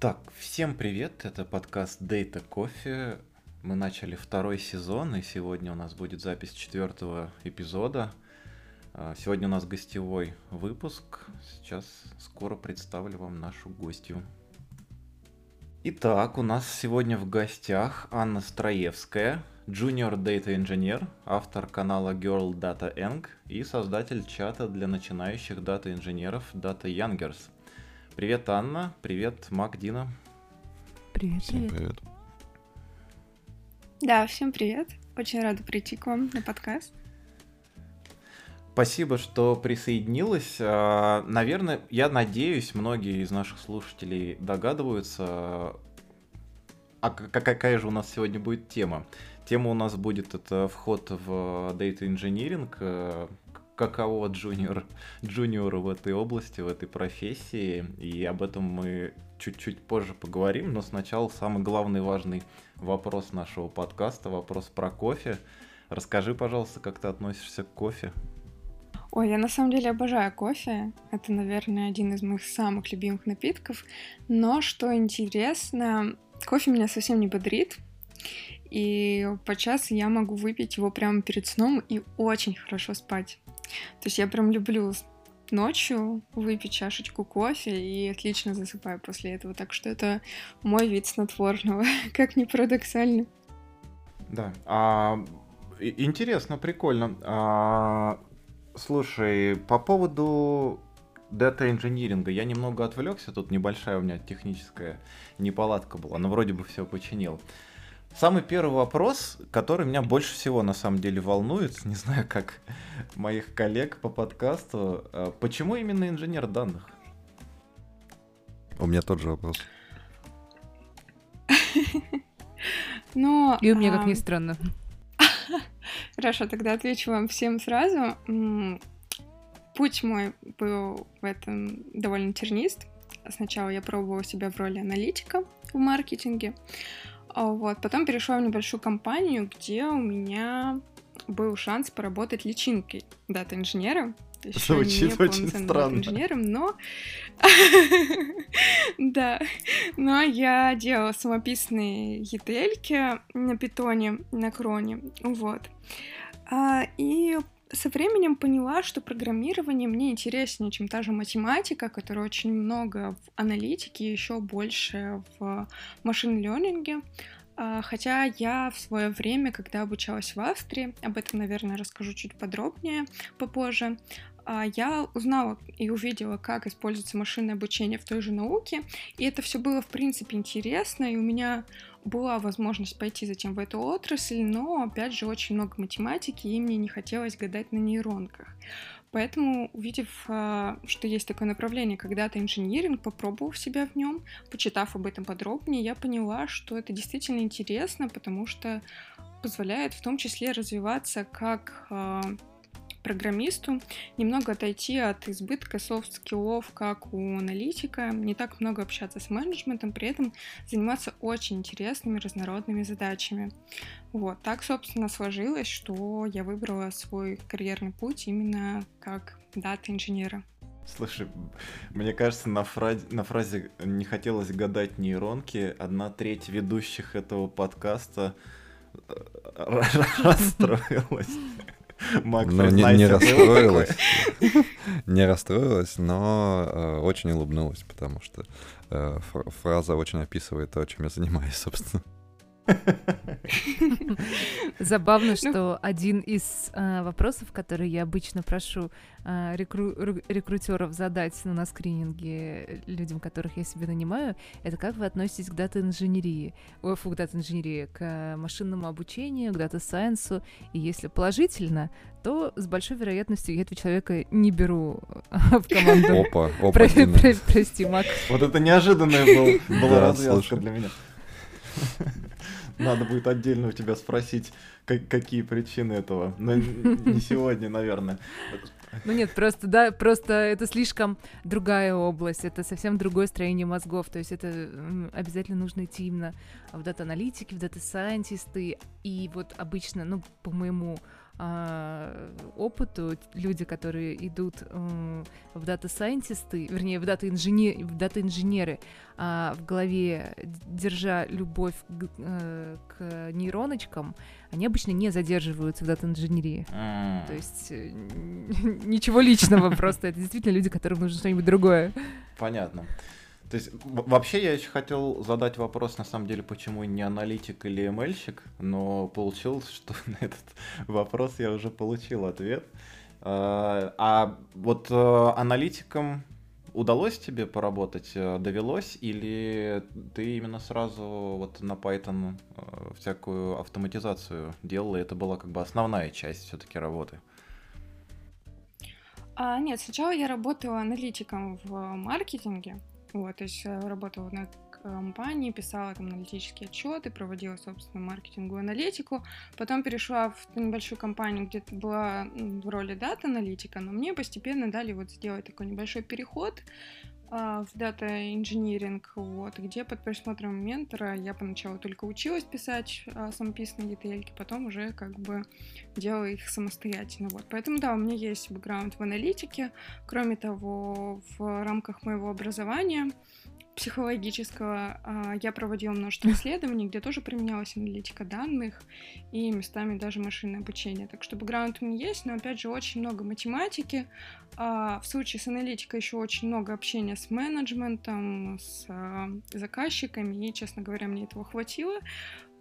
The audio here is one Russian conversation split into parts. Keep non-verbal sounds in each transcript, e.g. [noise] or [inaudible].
Так, всем привет, это подкаст Data Coffee. Мы начали второй сезон, и сегодня у нас будет запись четвертого эпизода. А, сегодня у нас гостевой выпуск. Сейчас скоро представлю вам нашу гостью. Итак, у нас сегодня в гостях Анна Строевская, Junior Data Engineer, автор канала Girl Data Eng и создатель чата для начинающих дата-инженеров Data Youngers. Привет, Анна. Привет, Мак, Дина. Привет, Всем привет. привет. Да, всем привет. Очень рада прийти к вам на подкаст. Спасибо, что присоединилась. А, Наверное, я надеюсь, многие из наших слушателей догадываются, а какая же у нас сегодня будет тема. Тема у нас будет это вход в Data Engineering, э, каково джуниор, джуниору в этой области, в этой профессии, и об этом мы чуть-чуть позже поговорим, но сначала самый главный важный вопрос нашего подкаста, вопрос про кофе. Расскажи, пожалуйста, как ты относишься к кофе? Ой, я на самом деле обожаю кофе. Это, наверное, один из моих самых любимых напитков. Но что интересно, кофе меня совсем не бодрит. И по часу я могу выпить его прямо перед сном и очень хорошо спать. То есть я прям люблю ночью выпить чашечку кофе и отлично засыпаю после этого. Так что это мой вид снотворного, [laughs] как ни парадоксально. Да. А, интересно, прикольно. А, слушай, по поводу дата инжиниринга я немного отвлекся, тут небольшая у меня техническая неполадка была, но вроде бы все починил. Самый первый вопрос, который меня больше всего на самом деле волнует, не знаю, как моих коллег по подкасту, а, почему именно инженер данных? У меня тот же вопрос. [laughs] Но, И у меня, как ам, ни странно. [laughs] Хорошо, тогда отвечу вам всем сразу. Путь мой был в этом довольно тернист. Сначала я пробовала себя в роли аналитика в маркетинге. А Вот. Потом перешла в небольшую компанию, где у меня был шанс поработать личинкой дата-инженера. Звучит очень странно. дата-инженером, но... [laughs] Да, но я делала самописные etl на питоне, на кроне, вот. А, И со временем поняла, что программирование мне интереснее, чем та же математика, которая очень много в аналитике, еще больше в машин-лернинге. А, Хотя я в свое время, когда обучалась в Австрии, об этом, наверное, расскажу чуть подробнее попозже, а, я узнала и увидела, как используется машинное обучение в той же науке, и это все было, в принципе, интересно, и у меня была возможность пойти затем в эту отрасль, но, опять же, очень много математики, и мне не хотелось гадать на нейронках. Поэтому, увидев, а, что есть такое направление, когда-то инжиниринг, попробовав себя в нем, почитав об этом подробнее, я поняла, что это действительно интересно, потому что позволяет в том числе развиваться как а, программисту, немного отойти от избытка софт-скиллов, как у аналитика, не так много общаться с менеджментом, при этом заниматься очень интересными разнородными задачами. Вот, так, собственно, сложилось, что я выбрала свой карьерный путь именно как дата-инженера. Слушай, мне кажется, на фразе, на фразе «не хотелось гадать нейронки» одна треть ведущих этого подкаста э, [laughs] [laughs] расстроилась. Мак, Ну, не, не расстроилась. Не расстроилась, но э, очень улыбнулась, потому что э, фр- фраза очень описывает то, чем я занимаюсь, собственно. [laughs] Забавно, Ну- что один из а, вопросов, которые я обычно прошу а, рекру- ру- рекрутеров задать ну, на скрининге людям, которых я себе нанимаю, это как вы относитесь к дата-инженерии, ой, фу, к дата-инженерии, к а, машинному обучению, к дата-сайенсу, и если положительно, то с большой вероятностью я этого человека не беру [laughs] в команду. Опа, опа, Про- Дина. про- Прости, Мак. Вот это неожиданная был- была Да, развязка для меня. Надо будет отдельно у тебя спросить, как- какие причины этого. Но [laughs] не сегодня, наверное. Ну нет, просто, да, просто это слишком другая область, это совсем другое строение мозгов, то есть это обязательно нужно идти именно в дата-аналитики, в дата-сайентисты, и вот обычно, ну, по моему а, опыту люди, которые идут э, в дата-сайентисты, вернее, в дата-инженеры, в дата-инженеры а в голове, держа любовь к, э, к нейроночкам, они обычно не задерживаются в дата-инженерии. М. То есть э, ничего личного, просто это действительно люди, которым нужно что-нибудь другое. Понятно. То есть, вообще я еще хотел задать вопрос, на самом деле, почему не аналитик или ML-щик, но получилось, что [laughs] на этот вопрос я уже получил ответ. А а вот э, аналитиком удалось тебе поработать, э, довелось, или ты именно сразу вот на Python э, всякую автоматизацию делал, и это была как бы основная часть все-таки работы? А, нет, сначала я работала аналитиком в маркетинге. Вот, то есть э, работала на компании, писала там аналитические отчеты, проводила, собственно, маркетинговую аналитику. Потом перешла в небольшую компанию, где была в роли дата-аналитика, но мне постепенно дали вот сделать такой небольшой переход а, в дата-инжиниринг, вот, где под присмотром ментора я поначалу только училась писать а, самописные детальки, потом уже как бы делала их самостоятельно. Вот. Поэтому да, у меня есть бэкграунд в аналитике. Кроме того, в рамках моего образования психологического а, я проводила множество исследований, где тоже применялась аналитика данных и местами даже машинное обучение. Так что бэкграунд у меня есть, но опять же очень много математики. А, В случае с аналитикой еще очень много общения с менеджментом, с а, заказчиками, и, честно говоря, мне этого хватило.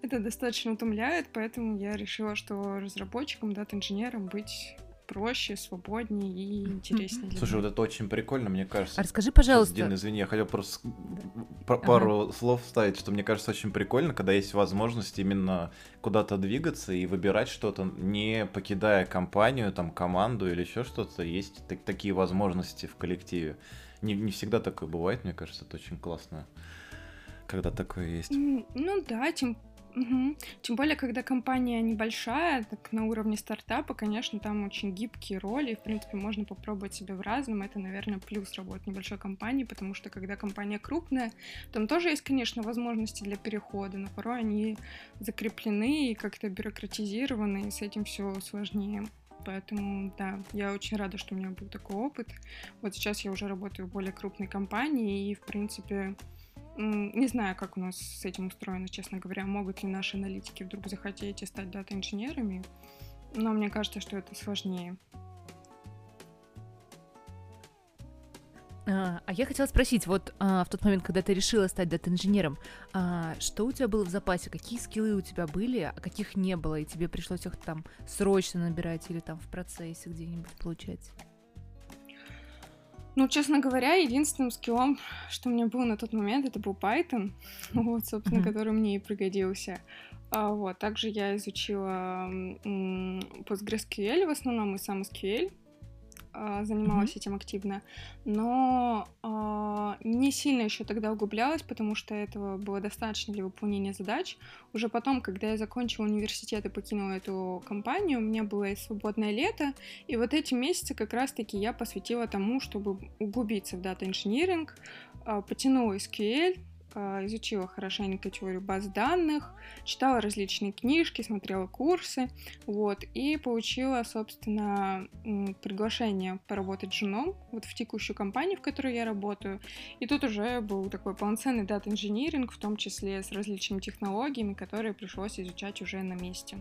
Это достаточно утомляет, поэтому я решила, что разработчиком, дата-инженером быть проще, свободнее и интереснее. Слушай, вот это очень прикольно, мне кажется. А расскажи, пожалуйста, Дин, извини, я хотел просто п- пару слов вставить, что мне кажется очень прикольно, когда есть возможность именно куда-то двигаться и выбирать что-то, не покидая компанию, там, команду или еще что-то. Есть так- такие возможности в коллективе. Не, не всегда такое бывает, мне кажется, это очень классно, когда такое есть. Ну да, тем, мгм. тем более, когда компания небольшая, так на уровне стартапа, конечно, там очень гибкие роли, в принципе, можно попробовать себя в разном. Это, наверное, плюс работы небольшой компании, потому что, когда компания крупная, там тоже есть, конечно, возможности для перехода, но порой они закреплены и как-то бюрократизированы, и с этим все сложнее. Поэтому, да, я очень рада, что у меня был такой опыт. Вот сейчас я уже работаю в более крупной компании, и, в принципе, Не знаю, как у нас с этим устроено, честно говоря. Могут ли наши аналитики вдруг захотеть стать дата-инженерами? Но мне кажется, что это сложнее. А, а я хотела спросить, вот а, в тот момент, когда ты решила стать дата-инженером, а, что у тебя было в запасе, какие скиллы у тебя были, а каких не было, и тебе пришлось их там срочно набирать или там в процессе где-нибудь получать? Ну, честно говоря, единственным скиллом, что у меня был на тот момент, это был Python, [laughs] вот, собственно, который мне и пригодился. А, вот, также я изучила м, PostgreSQL в основном и сам SQL, а, занималась этим активно, но а, не сильно еще тогда углублялась, потому что этого было достаточно для выполнения задач. Уже потом, когда я закончила университет и покинула эту компанию, у меня было и свободное лето, и вот эти месяцы как раз-таки я посвятила тому, чтобы углубиться в дата-инжиниринг, а, потянула SQL, изучила хорошенько теорию баз данных, читала различные книжки, смотрела курсы, вот, и получила, собственно, приглашение поработать женом вот в текущую компанию, в которой я работаю. И тут уже был такой полноценный дата-инжиниринг, в том числе с различными технологиями, которые пришлось изучать уже на месте.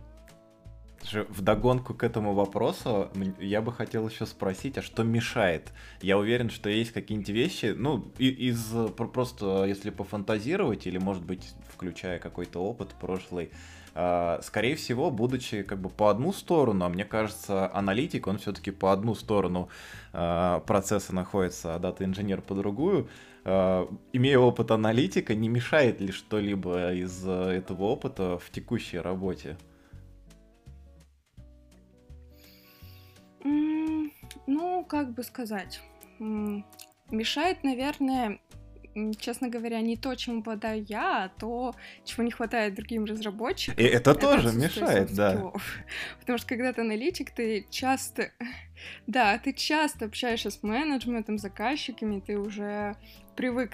Слушай, Вдогонку к этому вопросу я бы хотел еще спросить, а что мешает? Я уверен, что есть какие-нибудь вещи, ну, из про- просто если пофантазировать, или, может быть, включая какой-то опыт прошлый, а, скорее всего, будучи как бы по одну сторону, а мне кажется, аналитик, он все-таки по одну сторону а, процесса находится, а дата-инженер по другую, а, имея опыт аналитика, не мешает ли что-либо из э, этого опыта в текущей работе? Ну, как бы сказать, мешает, наверное, честно говоря, не то, чем обладаю я, а то, чего не хватает другим разработчикам. И это тоже отсутствие мешает, да. [laughs] Потому что когда ты аналитик, ты часто, [laughs] да, ты часто общаешься с менеджментом, заказчиками, ты уже привык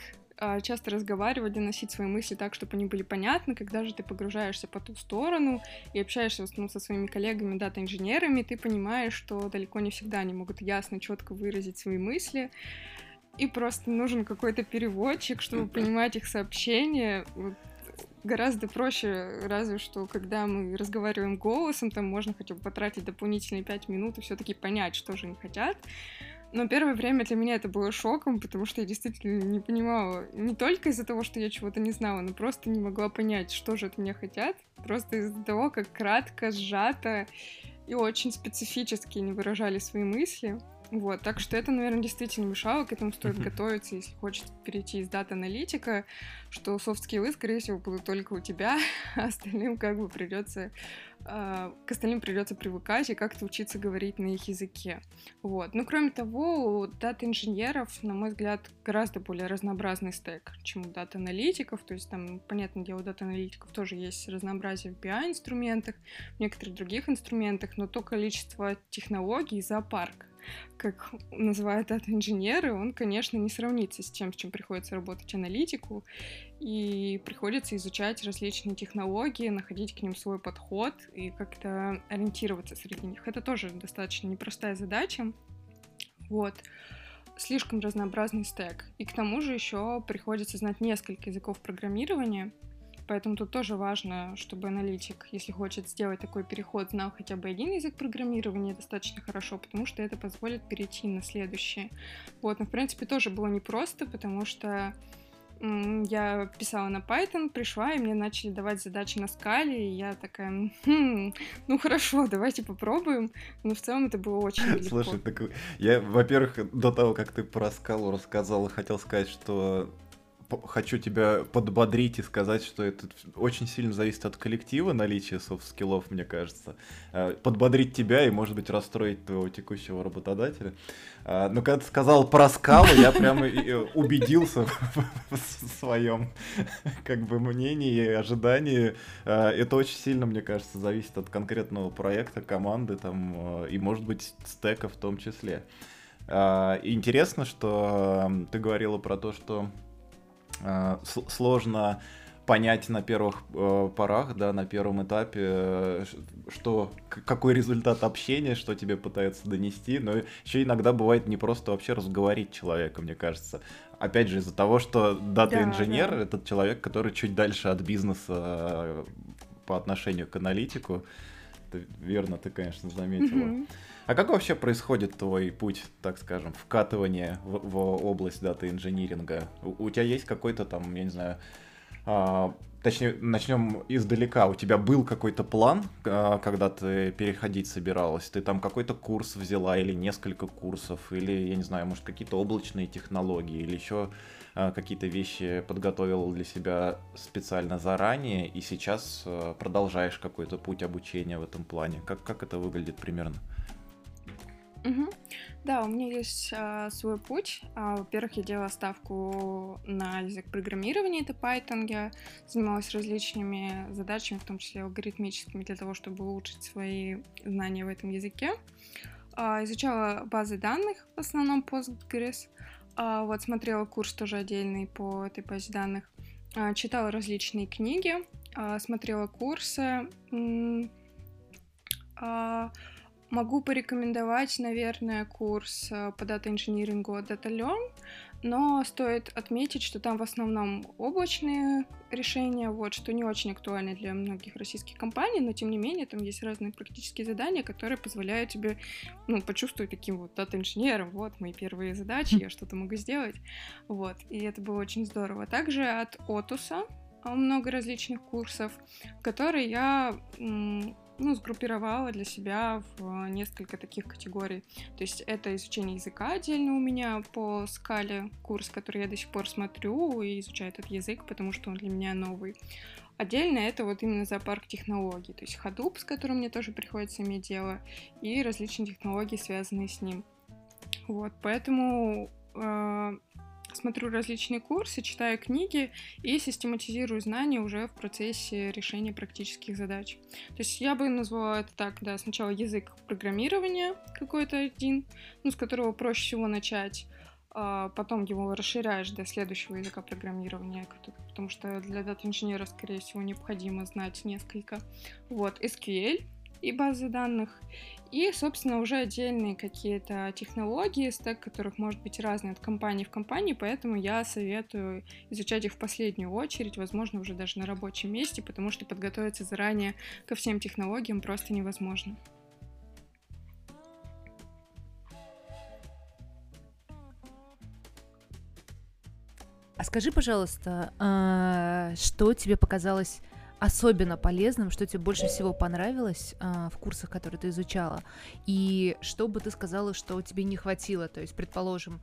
часто разговаривать, доносить свои мысли так, чтобы они были понятны. Когда же ты погружаешься по ту сторону и общаешься в основном со своими коллегами, дата-инженерами, ты понимаешь, что далеко не всегда они могут ясно, четко выразить свои мысли. И просто нужен какой-то переводчик, чтобы понимать их сообщения. гораздо проще, разве что, когда мы разговариваем голосом, там можно хотя бы потратить дополнительные пять минут и все-таки понять, что же они хотят. Но первое время для меня это было шоком, потому что я действительно не понимала, не только из-за того, что я чего-то не знала, но просто не могла понять, что же от меня хотят. Просто из-за того, как кратко, сжато и очень специфически они выражали свои мысли. Вот, так что это, наверное, действительно мешало, к этому стоит готовиться, если хочется перейти из дата-аналитика, что софт-скиллы, скорее всего, будут только у тебя, [laughs] а остальным как бы придется а, к остальным придется привыкать и как-то учиться говорить на их языке. Вот. Но кроме того, у дата-инженеров, на мой взгляд, гораздо более разнообразный стек, чем у дата-аналитиков. То есть там, понятное дело, у дата-аналитиков тоже есть разнообразие в BI-инструментах, в некоторых других инструментах, но то количество технологий, зоопарк, как называют это инженеры, он, конечно, не сравнится с тем, с чем приходится работать аналитику, и приходится изучать различные технологии, находить к ним свой подход и как-то ориентироваться среди них. Это тоже достаточно непростая задача. Вот слишком разнообразный стек. И к тому же еще приходится знать несколько языков программирования, Поэтому тут тоже важно, чтобы аналитик, если хочет сделать такой переход, знал хотя бы один язык программирования достаточно хорошо, потому что это позволит перейти на следующий. Вот, но в принципе тоже было непросто, потому что я писала на Python, пришла, и мне начали давать задачи на скале, и я такая, хм, ну хорошо, [laughs] давайте попробуем. Но в целом это было очень [laughs] легко. Слушай, так я, во-первых, до того, как ты про скалу рассказала, хотел сказать, что хочу тебя подбодрить и сказать, что это очень сильно зависит от коллектива, наличия софт-скиллов, мне кажется. Э, подбодрить тебя и, может быть, расстроить твоего текущего работодателя. Э, но когда ты сказал про скалу, я прямо убедился в своем как бы мнении и ожидании. Э, это очень сильно, мне кажется, зависит от конкретного проекта, команды там и, может быть, стека в том числе. Интересно, что ты говорила про то, что Э, сложно понять на первых э, порах, да, на первом этапе, э, что какой результат общения, что тебе пытаются донести, но еще иногда бывает не просто вообще разговорить человека, мне кажется. Опять же, из-за того, что дата-инженер да, да. этот человек, который чуть дальше от бизнеса э, по отношению к аналитику. Это верно, ты, конечно, заметила. Mm-hmm. А как вообще происходит твой путь, так скажем, вкатывания в, в область дата-инжиниринга? У, у тебя есть какой-то там, я не знаю, а, точнее, начнем издалека. У тебя был какой-то план, а, когда ты переходить собиралась? Ты там какой-то курс взяла или несколько курсов, или, я не знаю, может, какие-то облачные технологии, или еще какие-то вещи подготовил для себя специально заранее, и сейчас а, продолжаешь какой-то путь обучения в этом плане? Как, как это выглядит примерно? Угу. Да, у меня есть а, свой путь. А, во-первых, я делала ставку на язык программирования, это Python. Я занималась различными задачами, в том числе алгоритмическими, для того, чтобы улучшить свои знания в этом языке. А, изучала базы данных, в основном Postgres. Вот смотрела курс тоже отдельный по этой базе данных. А, читала различные книги, а, смотрела курсы. А, Могу порекомендовать, наверное, курс э, по дата-инжинирингу от DataLearn, но стоит отметить, что там в основном облачные решения, вот, что не очень актуально для многих российских компаний, но тем не менее там есть разные практические задания, которые позволяют тебе ну, почувствовать таким вот дата-инженером, вот мои первые задачи, я что-то могу сделать, вот, и это было очень здорово. Также от Отуса много различных курсов, которые я ну, сгруппировала для себя в несколько таких категорий. То есть это изучение языка отдельно у меня по скале курс, который я до сих пор смотрю и изучаю этот язык, потому что он для меня новый. Отдельно это вот именно зоопарк технологий, то есть Hadoop, с которым мне тоже приходится иметь дело, и различные технологии, связанные с ним. Вот, поэтому э, смотрю различные курсы, читаю книги и систематизирую знания уже в процессе решения практических задач. То есть я бы назвала это так, да, сначала язык программирования какой-то один, ну, с которого проще всего начать, а потом его расширяешь до следующего языка программирования, потому что для дата-инженера, скорее всего, необходимо знать несколько. Вот, SQL и базы данных, и, собственно, уже отдельные какие-то технологии, стек которых может быть разный от компании в компании, поэтому я советую изучать их в последнюю очередь, возможно, уже даже на рабочем месте, потому что подготовиться заранее ко всем технологиям просто невозможно. А скажи, пожалуйста, а, что тебе показалось особенно полезным, что тебе больше всего понравилось а, в курсах, которые ты изучала, и что бы ты сказала, что тебе не хватило? То есть, предположим,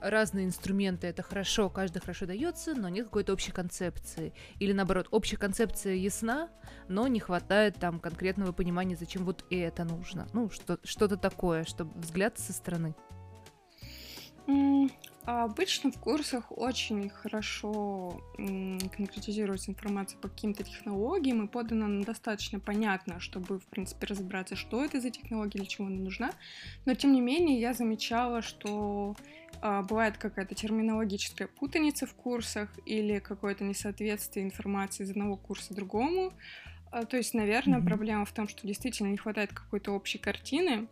разные инструменты это хорошо, каждый хорошо дается, но нет какой-то общей концепции. Или наоборот, общая концепция ясна, но не хватает там конкретного понимания, зачем вот это нужно. Ну, что- что-то такое, чтобы взгляд со стороны. Обычно в курсах очень хорошо конкретизируется информация по каким-то технологиям и подана достаточно понятно, чтобы, в принципе, разобраться, что это за технология, для чего она нужна. Но, тем не менее, я замечала, что а, бывает какая-то терминологическая путаница в курсах или какое-то несоответствие информации из одного курса другому. А, то есть, наверное, mm-hmm. проблема в том, что действительно не хватает какой-то общей картины,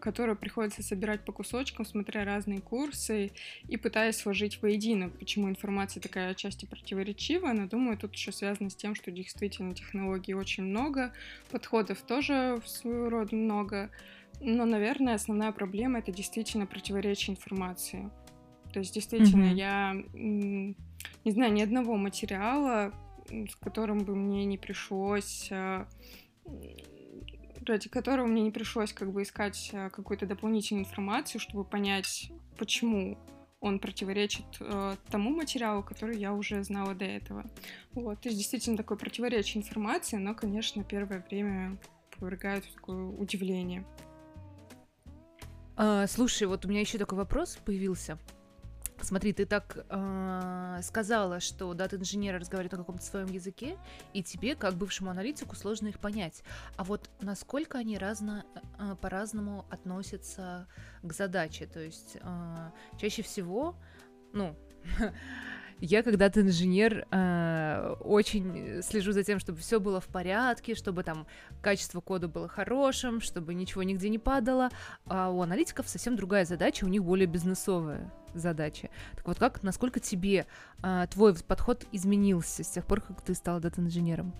которую приходится собирать по кусочкам, смотря разные курсы и пытаясь сложить воедино, почему информация такая отчасти противоречивая, но думаю, тут еще связано с тем, что действительно технологий очень много, подходов тоже в свою роду много, но, наверное, основная проблема — это действительно противоречие информации. То есть, действительно, mm-hmm. я не знаю ни одного материала, с которым бы мне не пришлось а, ради которого мне не пришлось как бы искать э, какую-то дополнительную информацию, чтобы понять, почему он противоречит э, тому материалу, который я уже знала до этого. Вот, то есть действительно такое противоречие информации, но, конечно, первое время повергает такое удивление. А, слушай, вот у меня еще такой вопрос появился. Смотри, ты так э, сказала, что дата-инженеры разговаривают на каком-то своем языке, и тебе, как бывшему аналитику, сложно их понять. А вот насколько они разно, э, по-разному относятся к задаче? То есть э, чаще всего, ну, [laughs] Я, когда ты инженер, э, очень слежу за тем, чтобы все было в порядке, чтобы там качество кода было хорошим, чтобы ничего нигде не падало. А у аналитиков совсем другая задача, у них более бизнесовая задача. Так вот, как, насколько тебе э, твой подход изменился с тех пор, как ты стала дата-инженером?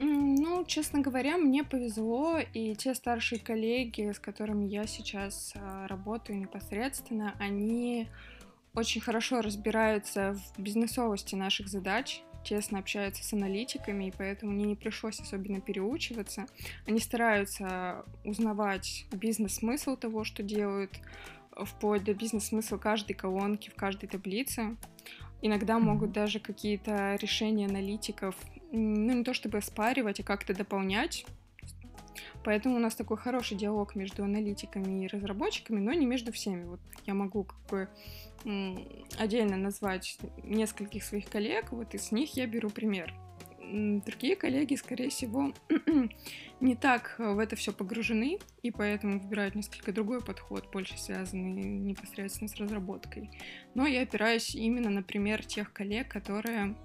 Ну, честно говоря, мне повезло, и те старшие коллеги, с которыми я сейчас а, работаю непосредственно, они очень хорошо разбираются в бизнесовости наших задач, тесно общаются с аналитиками, и поэтому мне не пришлось особенно переучиваться. Они стараются узнавать бизнес-смысл того, что делают, вплоть до бизнес-смысла каждой колонки в каждой таблице. Иногда могут даже какие-то решения аналитиков, ну, не то чтобы оспаривать, а как-то дополнять. Поэтому у нас такой хороший диалог между аналитиками и разработчиками, но не между всеми. Вот я могу как бы отдельно назвать нескольких своих коллег, вот из них я беру пример. Другие коллеги, скорее всего, [clears throat] не так в это все погружены, и поэтому выбирают несколько другой подход, больше связанный непосредственно с разработкой. Но я опираюсь именно на пример тех коллег, которые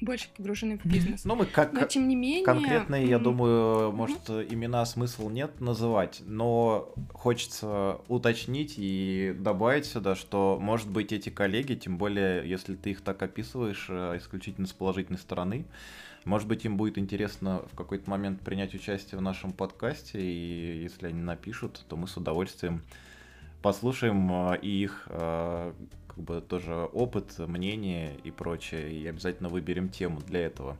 больше погружены в бизнес. Ну, мы как, но тем не менее... Конкретные, я думаю, может, имена смысл нет называть, но хочется уточнить и добавить сюда, что, может быть, эти коллеги, тем более, если ты их так описываешь э, исключительно с положительной стороны, может быть, им будет интересно в какой-то момент принять участие в нашем подкасте, и если они напишут, то мы с удовольствием послушаем э, их э, как бы тоже опыт, мнение и прочее, и обязательно выберем тему для этого.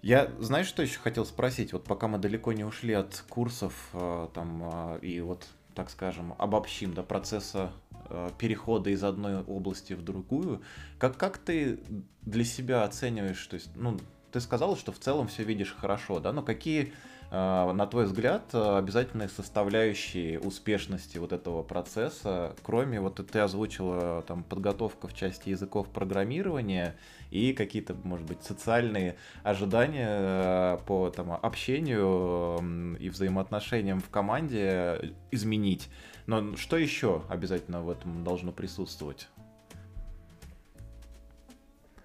Я, знаешь, что еще хотел спросить? Вот пока мы далеко не ушли от курсов э, там э, и вот, так скажем, обобщим до процесса э, перехода из одной области в другую, как, как ты для себя оцениваешь, то есть, ну, ты сказал, что в целом все видишь хорошо, да, но какие на твой взгляд, а, обязательные составляющие успешности вот этого процесса, кроме вот ты озвучила там подготовка в части языков программирования и какие-то, может быть, социальные ожидания а, по там, общению и взаимоотношениям в команде изменить. Но что еще обязательно в этом должно присутствовать?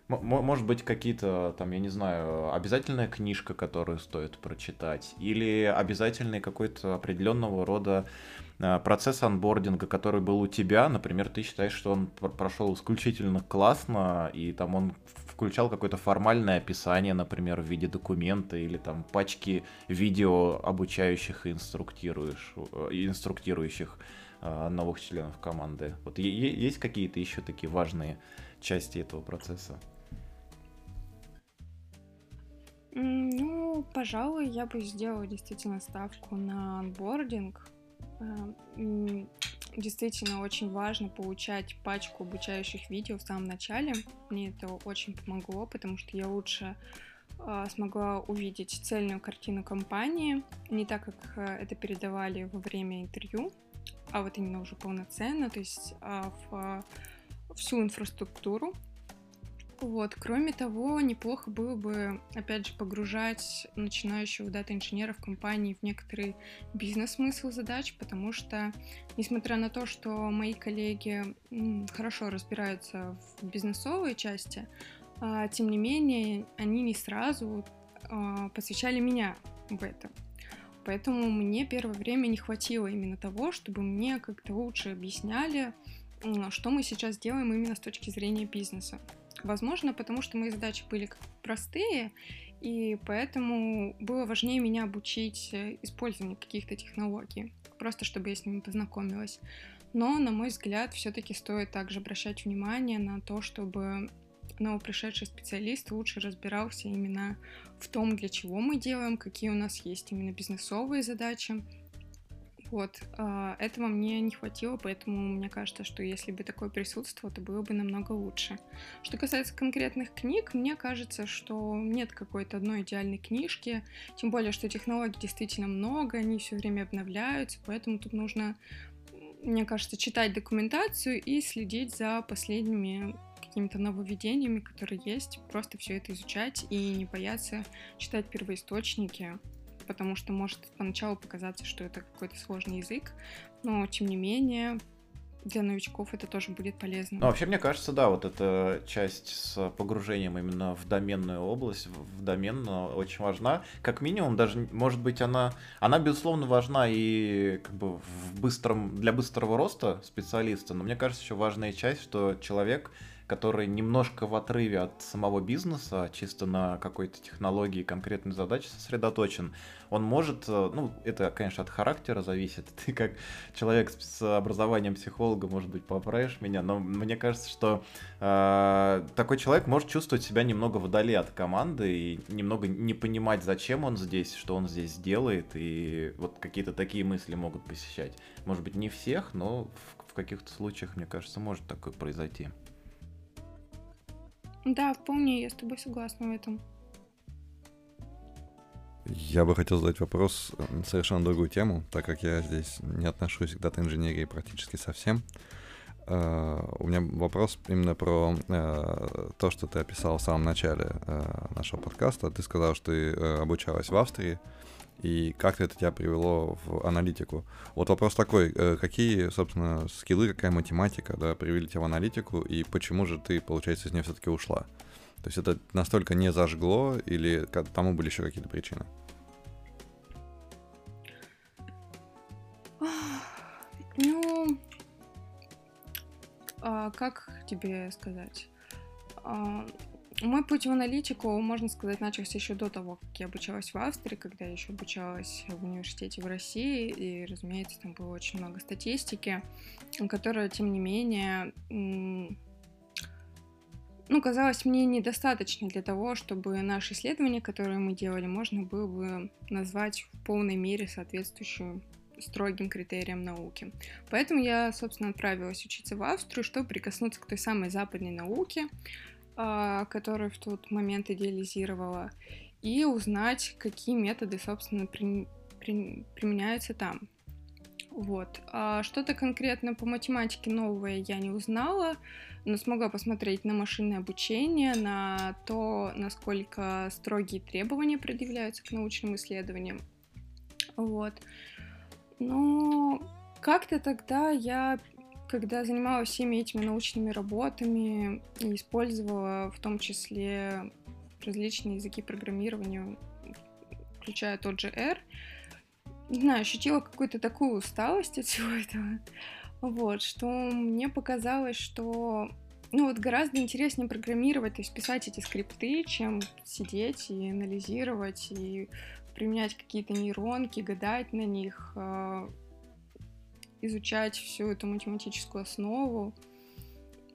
Может быть, какие-то, там, я не знаю, обязательная книжка, которую стоит прочитать, или обязательный какой-то определенного рода э, процесс анбординга, который был у тебя, например, ты считаешь, что он прошел исключительно классно, и там он включал какое-то формальное описание, например, в виде документа, или там пачки видео обучающих и инструктируешь, э, инструктирующих э, новых членов команды. Вот есть какие-то еще такие важные части этого процесса? Ну, пожалуй, я бы сделала действительно ставку на анбординг. Э, действительно очень важно получать пачку обучающих видео в самом начале. Мне это очень помогло, потому что я лучше э, смогла увидеть цельную картину компании, не так, как э, это передавали во время интервью, а вот именно уже полноценно, то есть в всю инфраструктуру вот. Кроме того, неплохо было бы, опять же, погружать начинающего дата-инженера в компании в некоторый бизнес-смысл задач, потому что, несмотря на то, что мои коллеги хорошо разбираются в бизнесовой части, а, тем не менее, они не сразу а, посвящали меня в это. Поэтому мне первое время не хватило именно того, чтобы мне как-то лучше объясняли, что мы сейчас делаем именно с точки зрения бизнеса. Возможно, потому что мои задачи были простые, и поэтому было важнее меня обучить э, использованию каких-то технологий, просто чтобы я с ними познакомилась. Но, на мой взгляд, все-таки стоит также обращать внимание на то, чтобы новопришедший специалист лучше разбирался именно в том, для чего мы делаем, какие у нас есть именно бизнесовые задачи, вот, а, этого мне не хватило, поэтому мне кажется, что если бы такое присутствовало, то было бы намного лучше. Что касается конкретных книг, мне кажется, что нет какой-то одной идеальной книжки, тем более, что технологий действительно много, они все время обновляются, поэтому тут нужно, мне кажется, читать документацию и следить за последними какими-то нововведениями, которые есть, просто все это изучать и не бояться читать первоисточники, потому что может поначалу показаться, что это какой-то сложный язык, но тем не менее для новичков это тоже будет полезно. Ну, вообще, мне кажется, да, вот эта часть с погружением именно в доменную область, в домен очень важна. Как минимум, даже, может быть, она, она безусловно, важна и как бы в быстром, для быстрого роста специалиста, но мне кажется, еще важная часть, что человек который немножко в отрыве от самого бизнеса, чисто на какой-то технологии, конкретной задачи сосредоточен, он может, э, ну, это, конечно, от характера зависит. [laughs] Ты как человек с образованием психолога, может быть, поправишь меня, но мне кажется, что э, такой человек может чувствовать себя немного вдали от команды и немного не понимать, зачем он здесь, что он здесь делает, и вот какие-то такие мысли могут посещать. Может быть, не всех, но в, в каких-то случаях, мне кажется, может такое произойти. Да, вполне, я с тобой согласна в этом. Я бы хотел задать вопрос на совершенно другую тему, так как я здесь не отношусь к дата-инженерии практически совсем. Uh, у меня вопрос именно про uh, то, что ты описал в самом начале uh, нашего подкаста. Ты сказал, что ты обучалась в Австрии, и как это тебя привело в аналитику. Вот вопрос такой, э, какие, собственно, скиллы, какая математика, да, привели тебя в аналитику, и почему же ты, получается, из нее все-таки ушла? То есть это настолько не зажгло, или тому были еще какие-то причины? Ну, а как тебе сказать? Мой путь в аналитику, можно сказать, начался еще до того, как я обучалась в Австрии, когда я еще обучалась в университете в России, и, разумеется, там было очень много статистики, которая, тем не менее, ну, казалось мне недостаточно для того, чтобы наши исследования, которые мы делали, можно было бы назвать в полной мере соответствующую строгим критериям науки. Поэтому я, собственно, отправилась учиться в Австрию, чтобы прикоснуться к той самой западной науке, который в тот момент идеализировала, и узнать, какие методы, собственно, при, при, применяются там. Вот. А что-то конкретно по математике новое я не узнала, но смогла посмотреть на машинное обучение, на то, насколько строгие требования предъявляются к научным исследованиям. Вот. Но как-то тогда я, когда занималась всеми этими научными работами и использовала в том числе различные языки программирования, включая тот же R, не знаю, ощутила какую-то такую усталость от всего этого, вот, что мне показалось, что ну вот гораздо интереснее программировать, то есть писать эти скрипты, чем сидеть и анализировать, и применять какие-то нейронки, гадать на них, а, изучать всю эту математическую основу.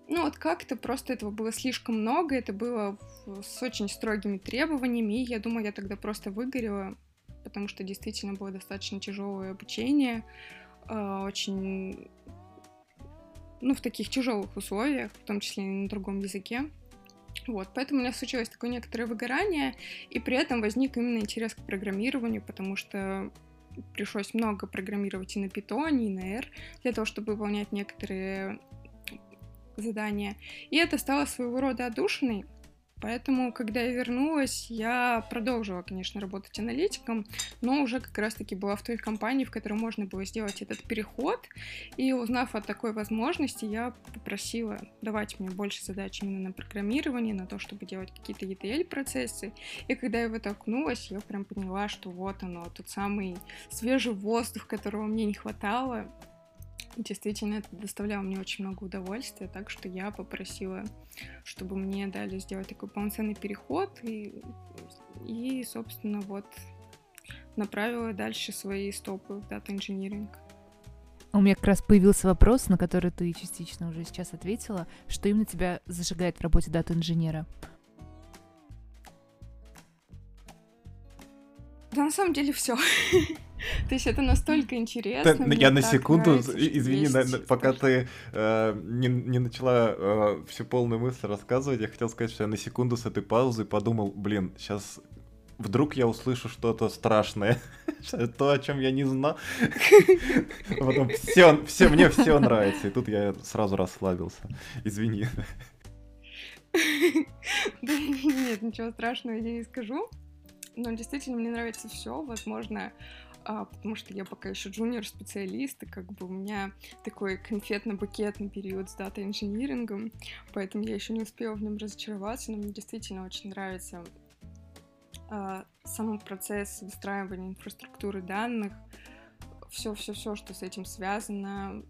Ну вот как-то просто этого было слишком много, это было с очень строгими требованиями, и я думаю, я тогда просто выгорела, потому что действительно было достаточно тяжелое обучение, а, очень, ну, в таких тяжелых условиях, в том числе и на другом языке. Вот, поэтому у меня случилось такое некоторое выгорание, и при этом возник именно интерес к программированию, потому что пришлось много программировать и на Python, и на R, для того, чтобы выполнять некоторые задания. И это стало своего рода отдушиной, Поэтому, когда я вернулась, я продолжила, конечно, работать аналитиком, но уже как раз-таки была в той компании, в которой можно было сделать этот переход. И узнав о такой возможности, я попросила давать мне больше задач именно на программирование, на то, чтобы делать какие-то ETL-процессы. И когда я в это окунулась, я прям поняла, что вот оно, тот самый свежий воздух, которого мне не хватало, Действительно, это доставляло мне очень много удовольствия, так что я попросила, чтобы мне дали сделать такой полноценный переход и, и собственно, вот направила дальше свои стопы в дата инжиниринг. У меня как раз появился вопрос, на который ты частично уже сейчас ответила. Что именно тебя зажигает в работе дата-инженера? Да, на самом деле все. [laughs] [laughs] То есть это настолько интересно. Я на секунду, извини, пока ты э, не начала э, всю полную мысль рассказывать, я хотел сказать, что я на секунду с этой паузы подумал, блин, сейчас вдруг я услышу что-то страшное, [laughs] то, о чем я не знал. [laughs] Потом все, все, мне все нравится, и тут я сразу расслабился. Извини. Нет, ничего страшного я не скажу. Но действительно мне нравится все. Возможно, а, потому что я пока еще джуниор-специалист, и как бы у меня такой конфетно-букетный период с дата-инжинирингом, поэтому я еще не успела в нем разочароваться, но мне действительно очень нравится а, сам процесс выстраивания инфраструктуры данных, все-все-все, что с этим связано,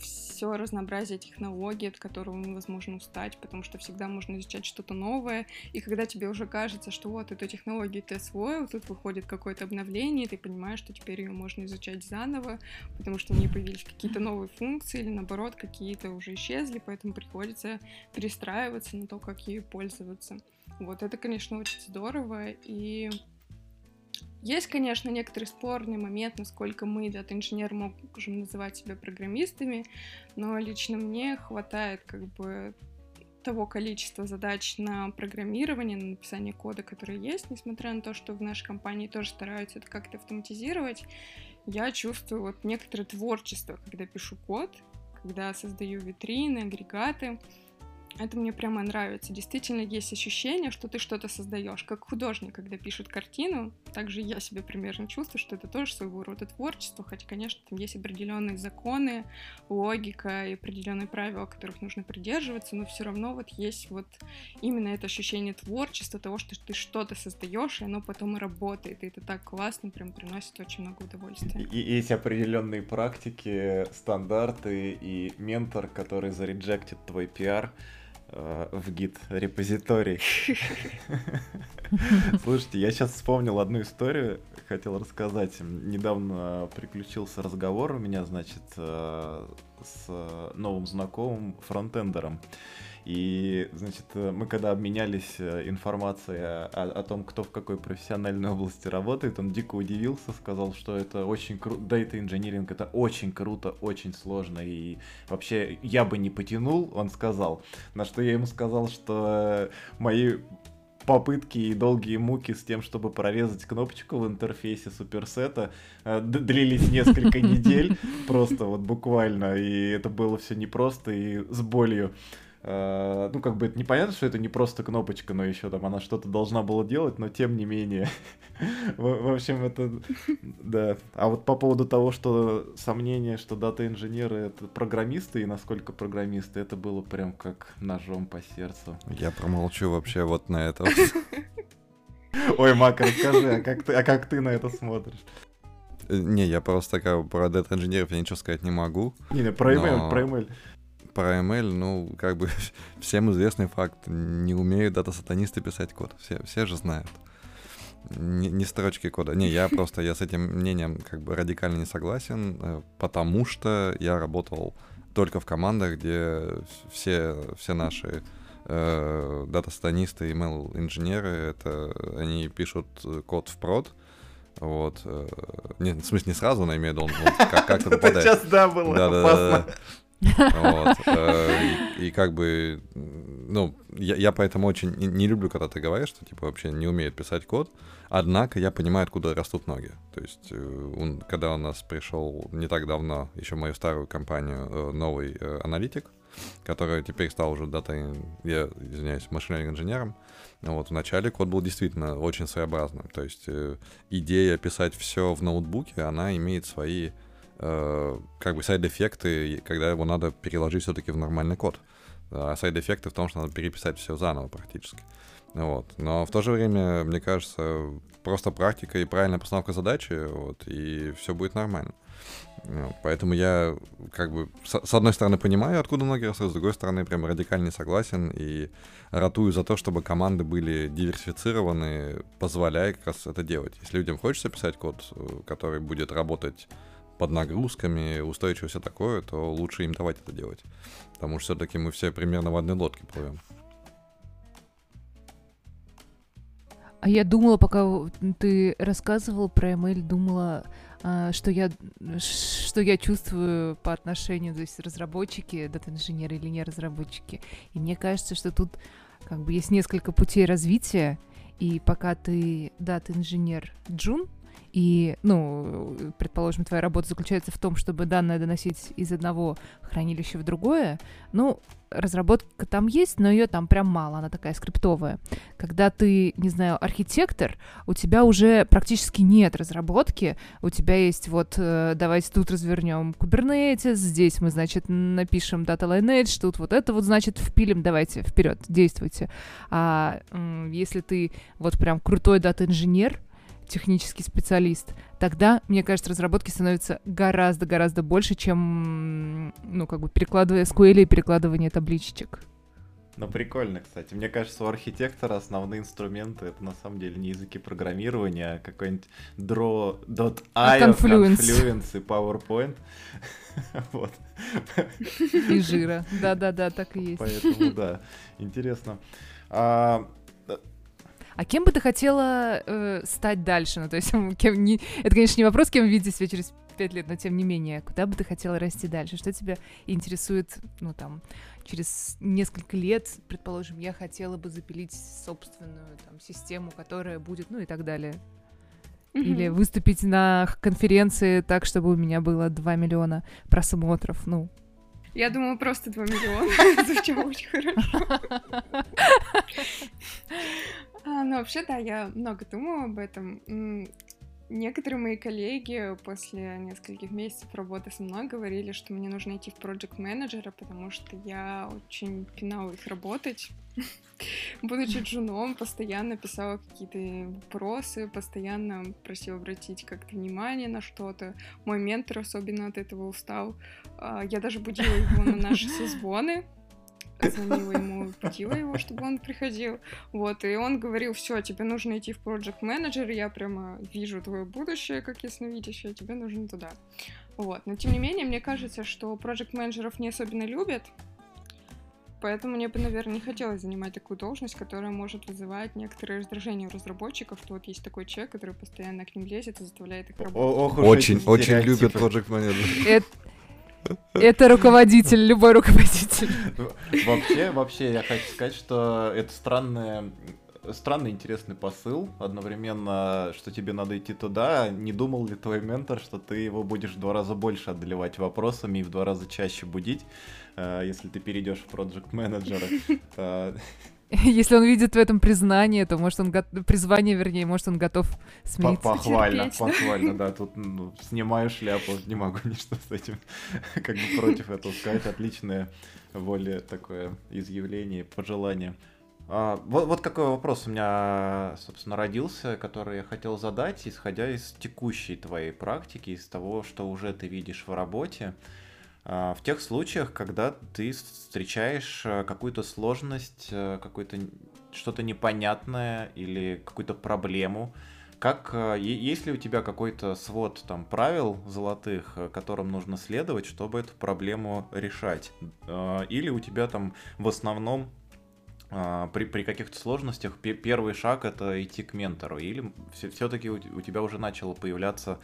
все разнообразие технологий, от которого невозможно устать, потому что всегда можно изучать что-то новое, и когда тебе уже кажется, что вот эту технологию ты освоил, тут выходит какое-то обновление, и ты понимаешь, что теперь ее можно изучать заново, потому что в ней появились какие-то новые функции, или наоборот, какие-то уже исчезли, поэтому приходится перестраиваться на то, как ею пользоваться. Вот это, конечно, очень здорово, и есть, конечно, некоторый спорный момент, насколько мы, дата-инженеры, можем называть себя программистами, но лично мне хватает как бы того количества задач на программирование, на написание кода, которые есть, несмотря на то, что в нашей компании тоже стараются это как-то автоматизировать, я чувствую вот некоторое творчество, когда пишу код, когда создаю витрины, агрегаты, это мне прямо нравится. Действительно есть ощущение, что ты что-то создаешь. Как художник, когда пишет картину, также я себе примерно чувствую, что это тоже своего рода творчество, хотя, конечно, там есть определенные законы, логика и определенные правила, которых нужно придерживаться, но все равно вот есть вот именно это ощущение творчества, того, что ты что-то создаешь, и оно потом и работает, и это так классно, прям приносит очень много удовольствия. И, эти определенные практики, стандарты и ментор, который зареджектит твой пиар, в гид репозиторий. [laughs] Слушайте, я сейчас вспомнил одну историю, хотел рассказать. Недавно приключился разговор у меня, значит, э, с новым знакомым фронтендером. И, значит, мы когда обменялись э, информацией о, о том, кто в какой профессиональной области работает, он дико удивился, сказал, что это очень круто, Data Engineering это очень круто, очень сложно, и вообще я бы не потянул, он сказал. На что я ему сказал, что мои попытки и долгие муки с тем, чтобы прорезать кнопочку в интерфейсе суперсета э, длились несколько недель, [laughs] просто вот буквально, и это было все непросто и с болью. Э, ну, как бы это непонятно, что это не просто кнопочка, но еще там она что-то должна была делать, но тем не менее. [laughs] В общем, это... Да. А вот по поводу того, что сомнение, что дата-инженеры — это программисты, и насколько программисты, это было прям как ножом по сердцу. Я промолчу вообще вот на это. [laughs] Ой, Мак, расскажи, а как ты, а как ты на это смотришь? Э, не, я просто как про дата-инженеров я ничего сказать не могу. Не, не, про email, но... про email про ML, ну, как бы [laughs] всем известный факт, не умеют дата-сатанисты писать код. Все, все же знают. Не, не строчки кода. Не, я просто, я с этим мнением как бы радикально не согласен, э, потому что я работал только в командах, где все, все наши э, дата-сатанисты, email-инженеры, это они пишут код в прод, вот. Э, не, в смысле, не сразу, но имею в виду, он как- как-то [laughs] попадает. Сейчас, да, было да, да, да. Вот. Э, и, и как бы, ну, я, я поэтому очень не, люблю, когда ты говоришь, что типа вообще не умеет писать код. Однако я понимаю, откуда растут ноги. То есть, э, он, когда у нас пришел не так давно, еще мою старую компанию, э, новый аналитик, который теперь стал уже дата, я извиняюсь, машинным инженером. Вот, вначале код был действительно очень своеобразным. То есть идея писать все в ноутбуке, она имеет свои как бы сайд-эффекты, когда его надо переложить все-таки в нормальный код. А сайд-эффекты в том, что надо переписать все заново практически. Вот. Но в то же время, мне кажется, просто практика и правильная постановка задачи, вот, и все будет нормально. Поэтому я, как бы, с, с одной стороны, понимаю, откуда ноги растут, с другой стороны, прям радикально не согласен и ратую за то, чтобы команды были диверсифицированы, позволяя как раз это делать. Если людям хочется писать код, э, который будет работать под нагрузками, устойчиво все такое, то лучше им давать это делать. Потому что все-таки мы все примерно в одной лодке плывем. А я думала, пока ты рассказывал про ML, думала, а, что я, что я чувствую по отношению, то есть разработчики, дата-инженеры или не разработчики. И мне кажется, что тут как бы есть несколько путей развития, и пока ты дата-инженер джун, и, ну, предположим, твоя работа заключается в том, чтобы данные доносить из одного хранилища в другое, ну, разработка там есть, но ее там прям мало, она такая скриптовая. Когда ты, не знаю, архитектор, у тебя уже практически нет разработки, у тебя есть вот, э, давайте тут развернем Kubernetes, здесь мы, значит, напишем Data Lineage, тут вот это вот, значит, впилим, давайте, вперед, действуйте. А если ты вот прям крутой дата-инженер, технический специалист, тогда, мне кажется, разработки становятся гораздо-гораздо больше, чем, ну, как бы перекладывая SQL и перекладывание табличек. Ну, прикольно, кстати. Мне кажется, у архитектора основные инструменты это на самом деле не языки программирования, а какой-нибудь draw.io, а Confluence. Confluence и PowerPoint. [laughs] вот. И жира. Да-да-да, так и есть. Поэтому, да, интересно. А, а кем бы ты хотела э, стать дальше? Ну, то есть, кем не... это, конечно, не вопрос, кем видеть себя через пять лет, но тем не менее, куда бы ты хотела расти дальше? Что тебя интересует, ну, там, через несколько лет, предположим, я хотела бы запилить собственную там систему, которая будет, ну и так далее. Mm-hmm. Или выступить на конференции так, чтобы у меня было 2 миллиона просмотров, ну. Я думала, просто 2 миллиона. [laughs] [laughs] Звучало очень хорошо. [laughs] А, ну, вообще, да, я много думала об этом. Некоторые мои коллеги после нескольких месяцев работы со мной говорили, что мне нужно идти в проект менеджера потому что я очень пинала их работать. [laughs] Будучи джуном, постоянно писала какие-то вопросы, постоянно просила обратить как-то внимание на что-то. Мой ментор особенно от этого устал. А, я даже будила его на наши [laughs] созвоны, звонила ему, будила его, чтобы он приходил. Вот, и он говорил, все, тебе нужно идти в Project Manager, я прямо вижу твое будущее, как ясновидящее, тебе нужно туда. Вот, но тем не менее, мне кажется, что Project менеджеров не особенно любят, Поэтому мне бы, наверное, не хотелось занимать такую должность, которая может вызывать некоторые раздражения у разработчиков, что вот есть такой человек, который постоянно к ним лезет и заставляет их работать. Очень, очень любят Project Manager. Это руководитель, любой руководитель. Вообще, вообще, я хочу сказать, что это странное странный интересный посыл. Одновременно, что тебе надо идти туда. Не думал ли твой ментор, что ты его будешь в два раза больше одолевать вопросами и в два раза чаще будить? э, если ты перейдешь в проект менеджера. [laughs] Если он видит в этом признание, то может он го- призвание, вернее, может он готов смириться. Похвально, терпеть, похвально, да. [laughs] Тут ну, снимаю шляпу, не могу [laughs] ничто с этим как бы против этого сказать. Отличное воля такое изъявление, пожелание. А, вот, вот какой вопрос у меня, собственно, родился, который я хотел задать, исходя из текущей твоей практики, из того, что уже ты видишь в работе. В тех случаях, когда ты встречаешь э, какую-то сложность, э, какое-то что-то непонятное или какую-то проблему, как э, есть ли у тебя какой-то свод там правил золотых, которым нужно следовать, чтобы эту проблему решать? Э, Или у тебя там в основном а, при, при каких-то сложностях пе- первый шаг это идти к ментору, или все-таки у, тебя уже начало появляться а,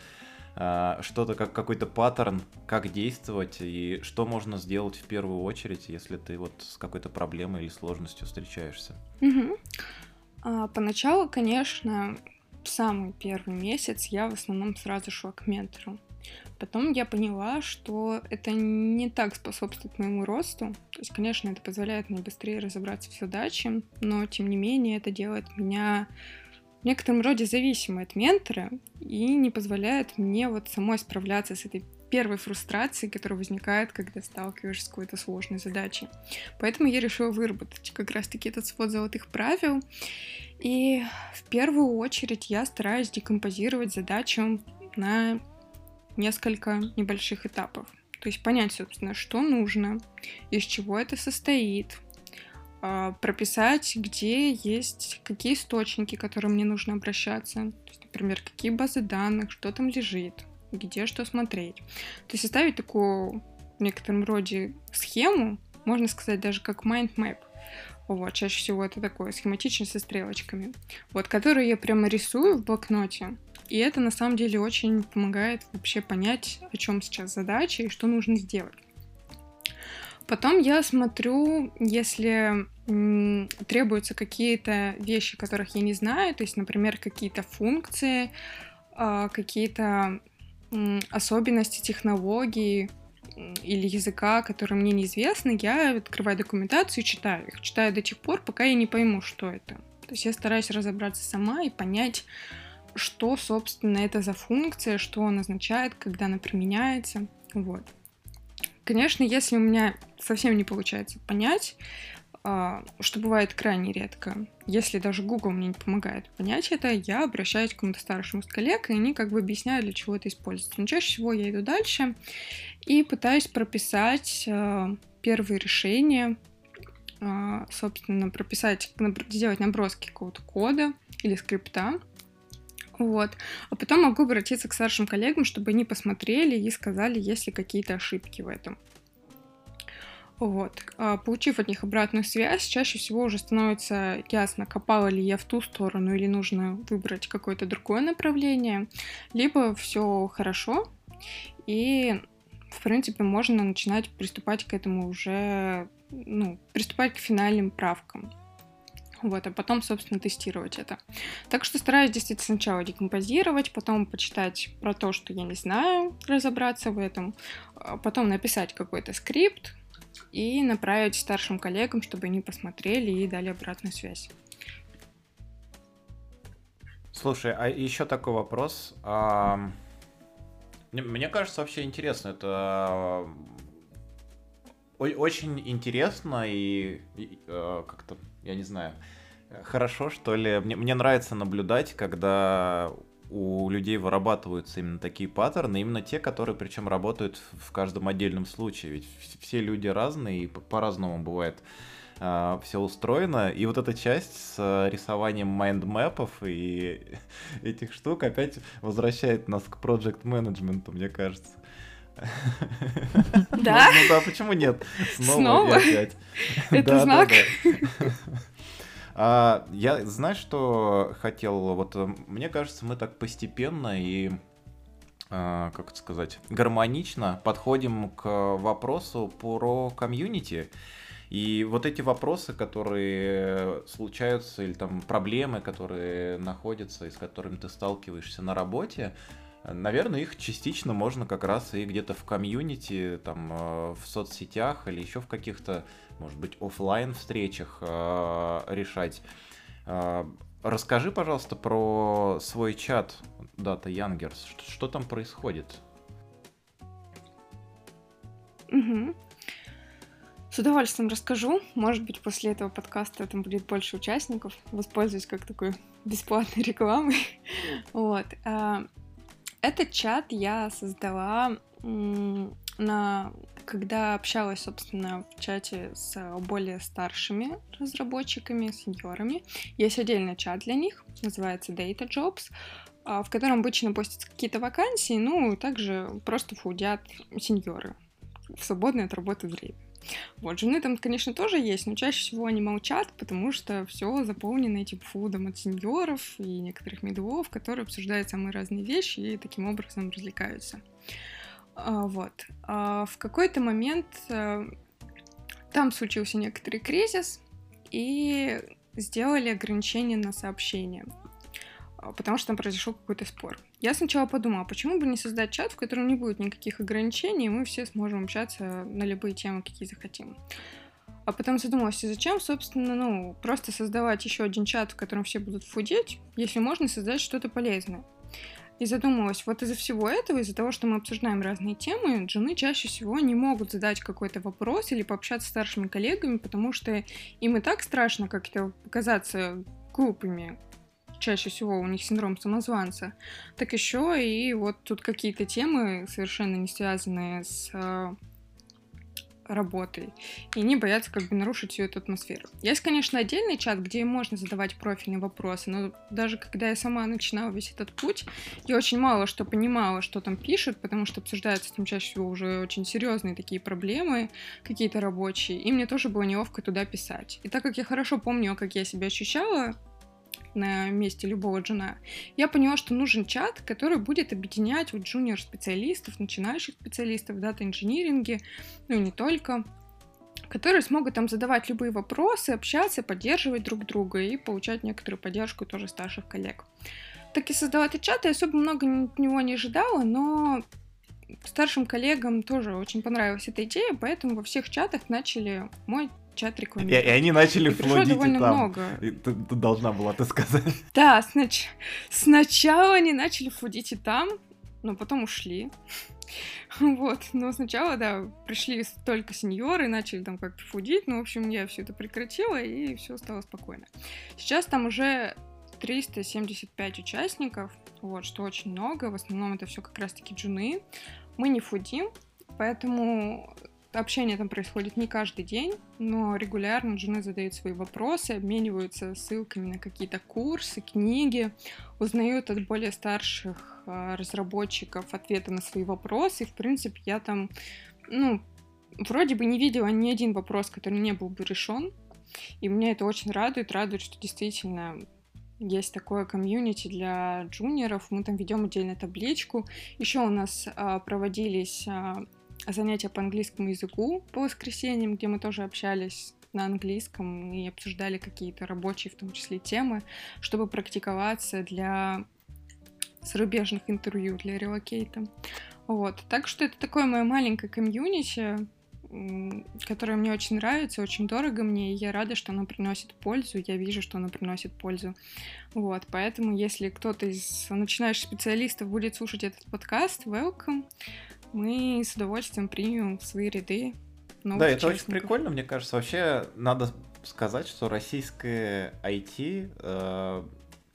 что-то, как какой-то паттерн, как действовать и что можно сделать в первую очередь, если ты вот с какой-то проблемой или сложностью встречаешься. Мгм. А, поначалу, конечно, самый первый месяц я в основном сразу шла к ментору. Потом я поняла, что это не так способствует моему росту. То есть, конечно, это позволяет мне быстрее разобраться в задаче, но, тем не менее, это делает меня некотором роде зависимой от ментора и не позволяет мне вот самой справляться с этой первой фрустрацией, которая возникает, когда сталкиваешься с какой-то сложной задачей. Поэтому я решила выработать как раз-таки этот свод золотых правил. И в первую очередь я стараюсь декомпозировать задачу на несколько небольших этапов. То есть понять, собственно, что нужно, из чего это состоит, прописать, где есть какие источники, к которым мне нужно обращаться. То есть, например, какие базы данных, что там лежит, где что смотреть. То есть составить такую в некотором роде схему, можно сказать, даже как mind map. Вот, чаще всего это такое схематично со стрелочками. Вот, которую я прямо рисую в блокноте. И это на самом деле очень помогает вообще понять, о чем сейчас задача и что нужно сделать. Потом я смотрю, если требуются какие-то вещи, которых я не знаю, то есть, например, какие-то функции, а, какие-то особенности технологии или языка, которые мне неизвестны, я открываю документацию и читаю их. Читаю до тех пор, пока я не пойму, что это. То есть я стараюсь разобраться сама и понять, что, собственно, это за функция, что он означает, когда она применяется. Вот. Конечно, если у меня совсем не получается понять, а, что бывает крайне редко, если даже Google мне не помогает понять это, я обращаюсь к кому-то старшему из коллег, и они как бы объясняют, для чего это используется. Но чаще всего я иду дальше и пытаюсь прописать а, первые решения, а, собственно, прописать, сделать наброски какого-то кода или скрипта, вот. А потом могу обратиться к старшим коллегам, чтобы они посмотрели и сказали, есть ли какие-то ошибки в этом. Вот. А, Получив от них обратную связь, чаще всего уже становится ясно, копала ли я в ту сторону или нужно выбрать какое-то другое направление, либо все хорошо, и, в принципе, можно начинать приступать к этому уже, ну, приступать к финальным правкам. Вот, а потом, собственно, тестировать это. Так что стараюсь действительно сначала декомпозировать, потом почитать про то, что я не знаю, разобраться в этом, а потом написать какой-то скрипт и направить старшим коллегам, чтобы они посмотрели и дали обратную связь. Слушай, а еще такой вопрос. А, Мне кажется, вообще интересно. Это о- очень интересно и, как-то, я не знаю, хорошо, что ли. Мне, мне нравится наблюдать, когда у людей вырабатываются именно такие паттерны, именно те, которые причем работают в каждом отдельном случае. Ведь вс- все люди разные и по- по-разному бывает все устроено. И вот эта часть с э, рисованием майндмэпов и [laughs] этих штук опять возвращает нас к проект менеджменту, мне кажется. Да? Ну, ну да, почему нет? Снова, и опять. [laughs] Это знак? А, Я, знаешь, что хотел? Вот э, мне кажется, мы так постепенно и а, как это сказать, гармонично подходим к вопросу про комьюнити. И вот эти вопросы, которые случаются, или там проблемы, которые находятся и с которыми ты сталкиваешься на работе, Наверное, их частично можно как раз и где-то в комьюнити, там, э, в соцсетях или еще в каких-то, может быть, офлайн встречах э, решать. Э, расскажи, пожалуйста, про свой чат Data Youngers. Что, там происходит? С удовольствием расскажу. Может быть, после этого подкаста там будет больше участников. Воспользуюсь как такой бесплатной рекламой. [laughs] вот. Этот чат я создала на когда общалась, собственно, в чате с более старшими разработчиками, сеньорами. Есть отдельный чат для них, называется Data Jobs, а, в котором обычно постятся какие-то вакансии, ну, также просто фудят сеньоры в свободное от работы время. Вот, жены там, конечно, тоже есть, но чаще всего они молчат, потому что все заполнено этим фудом от сеньоров и некоторых медлов, которые обсуждают самые разные вещи и таким образом развлекаются. А, вот. А в какой-то момент а, там случился некоторый кризис, и сделали ограничения на сообщения. А, потому что там произошел какой-то спор. Я сначала подумала, почему бы не создать чат, в котором не будет никаких ограничений, и мы все сможем общаться на любые темы, какие захотим. А потом задумалась, и зачем, собственно, ну, просто создавать еще один чат, в котором все будут фудить, если можно создать что-то полезное. И задумалась, вот из-за всего этого, из-за того, что мы обсуждаем разные темы, жены чаще всего не могут задать какой-то вопрос или пообщаться с старшими коллегами, потому что им и так страшно как-то показаться глупыми, чаще всего у них синдром самозванца, так еще и вот тут какие-то темы, совершенно не связанные с э, работой, и они боятся как бы нарушить всю эту атмосферу. Есть, конечно, отдельный чат, где можно задавать профильные вопросы, но даже когда я сама начинала весь этот путь, я очень мало что понимала, что там пишут, потому что обсуждаются там чаще всего уже очень серьезные такие проблемы, какие-то рабочие, и мне тоже было неловко туда писать. И так как я хорошо помню, как я себя ощущала на месте любого джуна, я поняла, что нужен чат, который будет объединять вот джуниор-специалистов, начинающих специалистов в дата-инжиниринге, ну и не только, которые смогут там задавать любые вопросы, общаться, поддерживать друг друга и получать некоторую поддержку тоже старших коллег. Так и создала этот чат, я особо много от него не ожидала, но старшим коллегам тоже очень понравилась эта идея, поэтому во всех чатах начали мой чат рекламировать. И, и они начали и флодить довольно и там. много. И ты, ты должна была это сказать. [laughs] Да, снач... сначала они начали флодить и там, но потом ушли. [laughs] Вот, но сначала, да, пришли только сеньоры, начали там как-то фудить, ну, в общем, я все это прекратила, и все стало спокойно. Сейчас там уже 375 участников, вот, что очень много, в основном это все как раз-таки джуны. Мы не фудим, поэтому Общение там происходит не каждый день, но регулярно жены задают свои вопросы, обмениваются ссылками на какие-то курсы, книги, узнают от более старших э, разработчиков ответы на свои вопросы. И, в принципе, я там, ну, вроде бы не видела ни один вопрос, который не был бы решен. И меня это очень радует, радует, что действительно есть такое комьюнити для джуниоров. Мы там ведем отдельную табличку. Еще у нас а, проводились а, занятия по английскому языку по воскресеньям, где мы тоже общались на английском и обсуждали какие-то рабочие, в том числе, темы, чтобы практиковаться для зарубежных интервью, для релокейта. Вот. Так что это такое мое маленькое комьюнити, которое мне очень нравится, очень дорого мне, и я рада, что оно приносит пользу, я вижу, что оно приносит пользу. Вот, поэтому, если кто-то из начинающих специалистов будет слушать этот подкаст, welcome мы с удовольствием примем в свои ряды Да, это очень прикольно, мне кажется. Вообще, надо сказать, что российское IT э,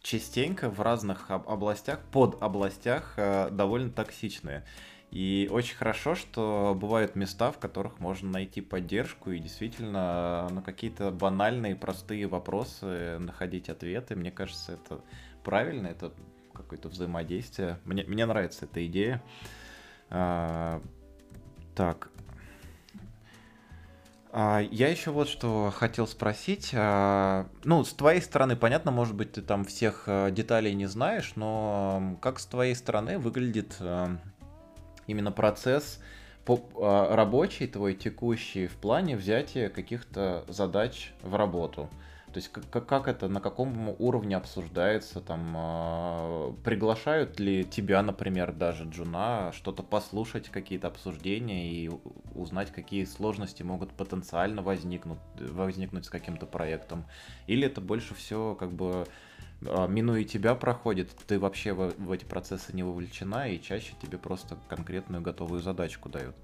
частенько в разных областях, под областях э, довольно токсичное. И очень хорошо, что бывают места, в которых можно найти поддержку и действительно на какие-то банальные, простые вопросы находить ответы. Мне кажется, это правильно, это какое-то взаимодействие. Мне, мне нравится эта идея. А, так. А, я еще вот что хотел спросить. А, ну, с твоей стороны, понятно, может быть, ты там всех а, деталей не знаешь, но как с твоей стороны выглядит а, именно процесс а, рабочий твой, текущий, в плане взятия каких-то задач в работу? То есть как, как это, на каком уровне обсуждается, там, э, приглашают ли тебя, например, даже Джуна, что-то послушать, какие-то обсуждения и узнать, какие сложности могут потенциально возникнуть, возникнуть с каким-то проектом? Или это больше все как бы а, минуя тебя проходит, ты вообще в, в эти процессы не вовлечена, и чаще тебе просто конкретную готовую задачку дают.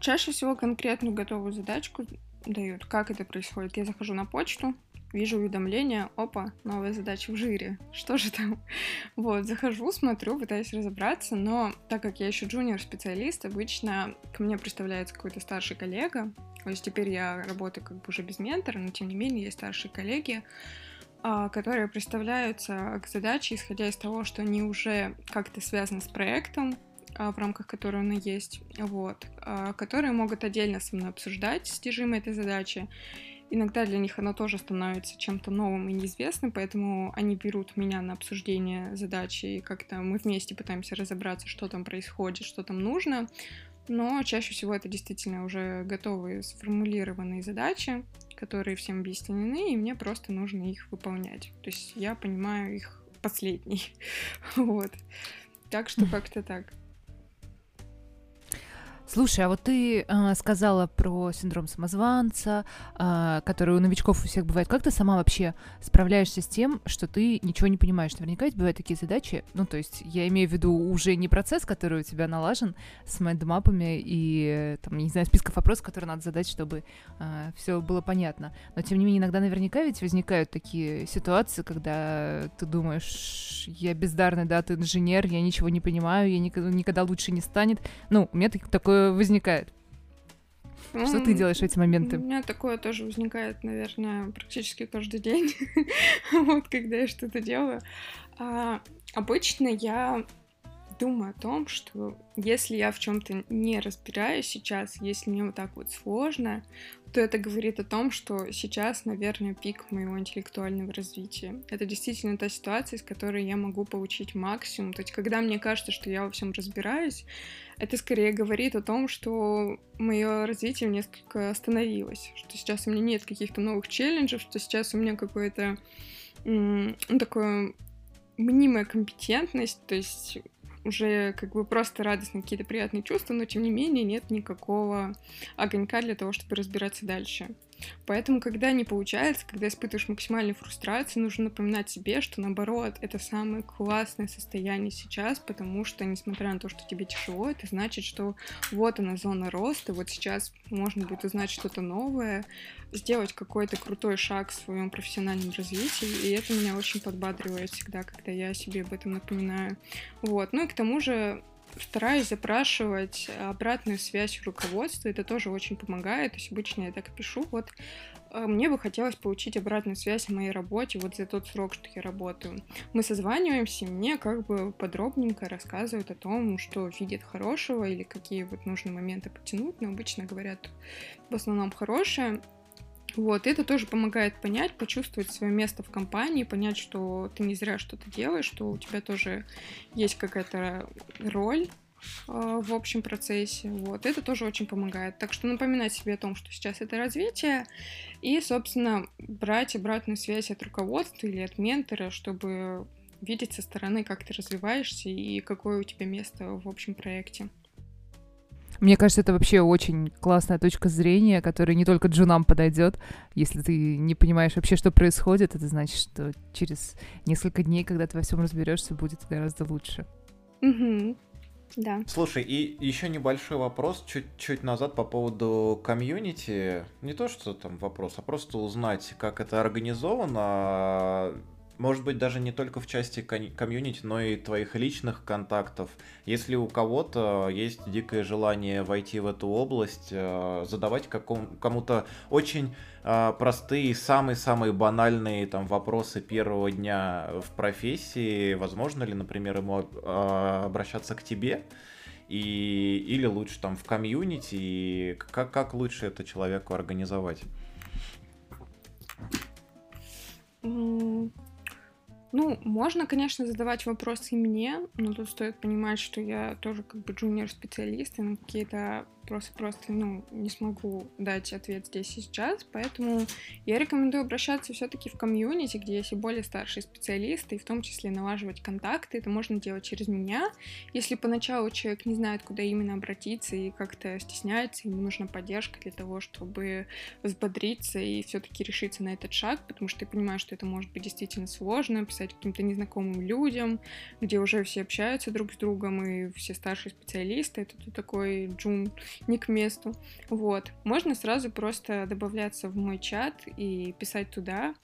Чаще всего конкретную готовую задачку дают. Как это происходит? Я захожу на почту, вижу уведомление, опа, новая задача в жире, [laughs] что же там? Вот, захожу, смотрю, пытаюсь разобраться, но так как я еще джуниор-специалист, обычно ко мне представляется какой-то старший коллега, то есть теперь я работаю как бы уже без ментора, но тем не менее есть старшие коллеги, а, которые представляются к задаче, исходя из того, что они уже как-то связаны с проектом, в рамках которого она есть, вот, а, которые могут отдельно со мной обсуждать содержимое этой задачи. Иногда для них оно тоже становится чем-то новым и неизвестным, поэтому они берут меня на обсуждение задачи, и как-то мы вместе пытаемся разобраться, что там происходит, что там нужно. Но чаще всего это действительно уже готовые сформулированные задачи, которые всем объяснены, и мне просто нужно их выполнять. То есть я понимаю их последний. [laughs] вот. Так что [laughs] как-то так. Слушай, а вот ты э, сказала про синдром самозванца, э, который у новичков у всех бывает. Как ты сама вообще справляешься с тем, что ты ничего не понимаешь? Наверняка ведь бывают такие задачи. Ну, то есть я имею в виду уже не процесс, который у тебя налажен с майндмапами и, там, не знаю, списков вопросов, которые надо задать, чтобы э, все было понятно. Но, тем не менее, иногда наверняка ведь возникают такие ситуации, когда ты думаешь, я бездарный, да, ты инженер, я ничего не понимаю, я никогда, никогда лучше не станет. Ну, у меня такое такое возникает? Что ты делаешь в эти моменты? У меня такое тоже возникает, наверное, практически каждый день, [laughs] вот когда я что-то делаю. А, обычно я думаю о том, что если я в чем-то не разбираюсь сейчас, если мне вот так вот сложно, то это говорит о том, что сейчас, наверное, пик моего интеллектуального развития. Это действительно та ситуация, из которой я могу получить максимум. То есть, когда мне кажется, что я во всем разбираюсь, это скорее говорит о том, что мое развитие несколько остановилось, что сейчас у меня нет каких-то новых челленджев, что сейчас у меня какое-то ну, такое мнимая компетентность, то есть уже как бы просто радостные какие-то приятные чувства, но тем не менее нет никакого огонька для того, чтобы разбираться дальше. Поэтому, когда не получается, когда испытываешь максимальную фрустрацию, нужно напоминать себе, что наоборот, это самое классное состояние сейчас, потому что, несмотря на то, что тебе тяжело, это значит, что вот она зона роста, вот сейчас можно будет узнать что-то новое, сделать какой-то крутой шаг в своем профессиональном развитии, и это меня очень подбадривает всегда, когда я себе об этом напоминаю. Вот. Ну и к тому же стараюсь запрашивать обратную связь руководства, это тоже очень помогает, то есть обычно я так и пишу, вот э, мне бы хотелось получить обратную связь о моей работе вот за тот срок, что я работаю. Мы созваниваемся, мне как бы подробненько рассказывают о том, что видят хорошего или какие вот нужны моменты потянуть, но обычно говорят в основном хорошее. Вот, это тоже помогает понять, почувствовать свое место в компании, понять, что ты не зря что-то делаешь, что у тебя тоже есть какая-то роль э, в общем процессе. Вот, это тоже очень помогает. Так что напоминать себе о том, что сейчас это развитие, и, собственно, брать обратную связь от руководства или от ментора, чтобы видеть со стороны, как ты развиваешься и какое у тебя место в общем проекте. Мне кажется, это вообще очень классная точка зрения, которая не только джунам подойдет. Если ты не понимаешь вообще, что происходит, это значит, что через несколько дней, когда ты во всем разберешься, будет гораздо лучше. Угу. Да. Слушай, и еще небольшой вопрос чуть-чуть назад по поводу комьюнити. Не то, что там вопрос, а просто узнать, как это организовано может быть, даже не только в части комьюнити, но и твоих личных контактов. Если у кого-то есть дикое желание войти в эту область, э, задавать кому-то очень э, простые, самые-самые банальные там вопросы первого дня в профессии, возможно ли, например, ему э, обращаться к тебе? И, или лучше там в комьюнити, и как, как лучше это человеку организовать? Ну, можно, конечно, задавать вопросы и мне, но тут стоит понимать, что я тоже как бы джуниор-специалист, и на какие-то просто, просто, ну, не смогу дать ответ здесь и сейчас, поэтому я рекомендую обращаться все-таки в комьюнити, где есть и более старшие специалисты, и в том числе налаживать контакты. Это можно делать через меня. Если поначалу человек не знает, куда именно обратиться и как-то стесняется, ему нужна поддержка для того, чтобы взбодриться и все-таки решиться на этот шаг, потому что я понимаю, что это может быть действительно сложно, писать каким-то незнакомым людям, где уже все общаются друг с другом, и все старшие специалисты, это тут такой джун не к месту. Вот. Можно сразу просто добавляться в мой чат и писать туда,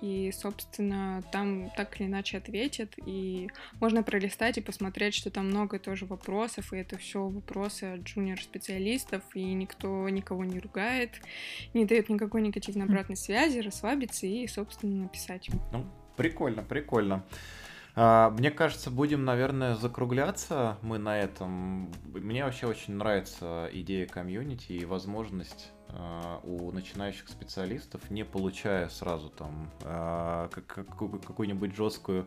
и, собственно, там так или иначе ответят, и можно пролистать и посмотреть, что там много тоже вопросов, и это все вопросы от джуниор-специалистов, и никто никого не ругает, не дает никакой негативной обратной связи, расслабиться и, собственно, написать. Ну, прикольно, прикольно. А, мне кажется, будем, наверное, закругляться мы на этом. Мне вообще очень нравится идея комьюнити и возможность у начинающих специалистов, не получая сразу там а, какую-нибудь жесткую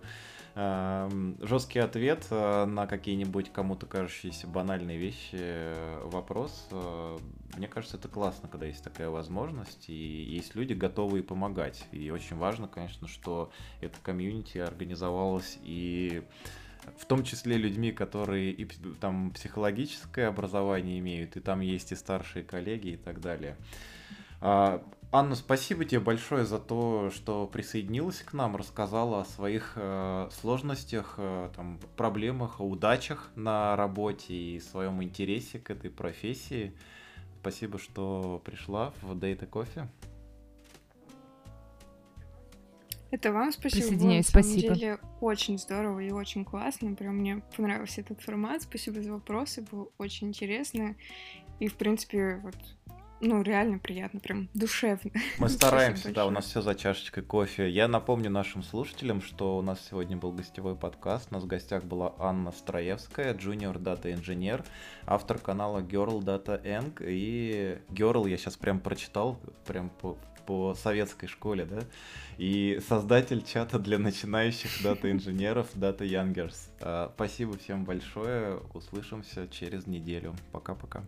жесткий ответ на какие-нибудь кому-то кажущиеся банальные вещи, вопрос. Мне кажется, это классно, когда есть такая возможность, и есть люди, готовые помогать. И очень важно, конечно, что это комьюнити организовалось и в том числе людьми, которые и там психологическое образование имеют, и там есть и старшие коллеги и так далее. А, Анна, спасибо тебе большое за то, что присоединилась к нам, рассказала о своих э, сложностях, э, там, проблемах, удачах на работе и своем интересе к этой профессии. Спасибо, что пришла в Data Coffee. Это вам спасибо. Присоединяюсь, спасибо. На самом деле очень здорово и очень классно. Прям мне понравился этот формат. Спасибо за вопросы, было очень интересно. И, в принципе, вот ну, реально приятно, прям душевно. Мы [laughs] стараемся, да, у нас все за чашечкой кофе. Я напомню нашим слушателям, что у нас сегодня был гостевой подкаст. У нас в гостях была Анна Строевская, junior дата инженер, автор канала Girl Data Eng. И Girl я сейчас прям прочитал, прям по, советской школе, да, и создатель чата для начинающих дата-инженеров Data Youngers. А, спасибо всем большое, услышимся через неделю. Пока-пока.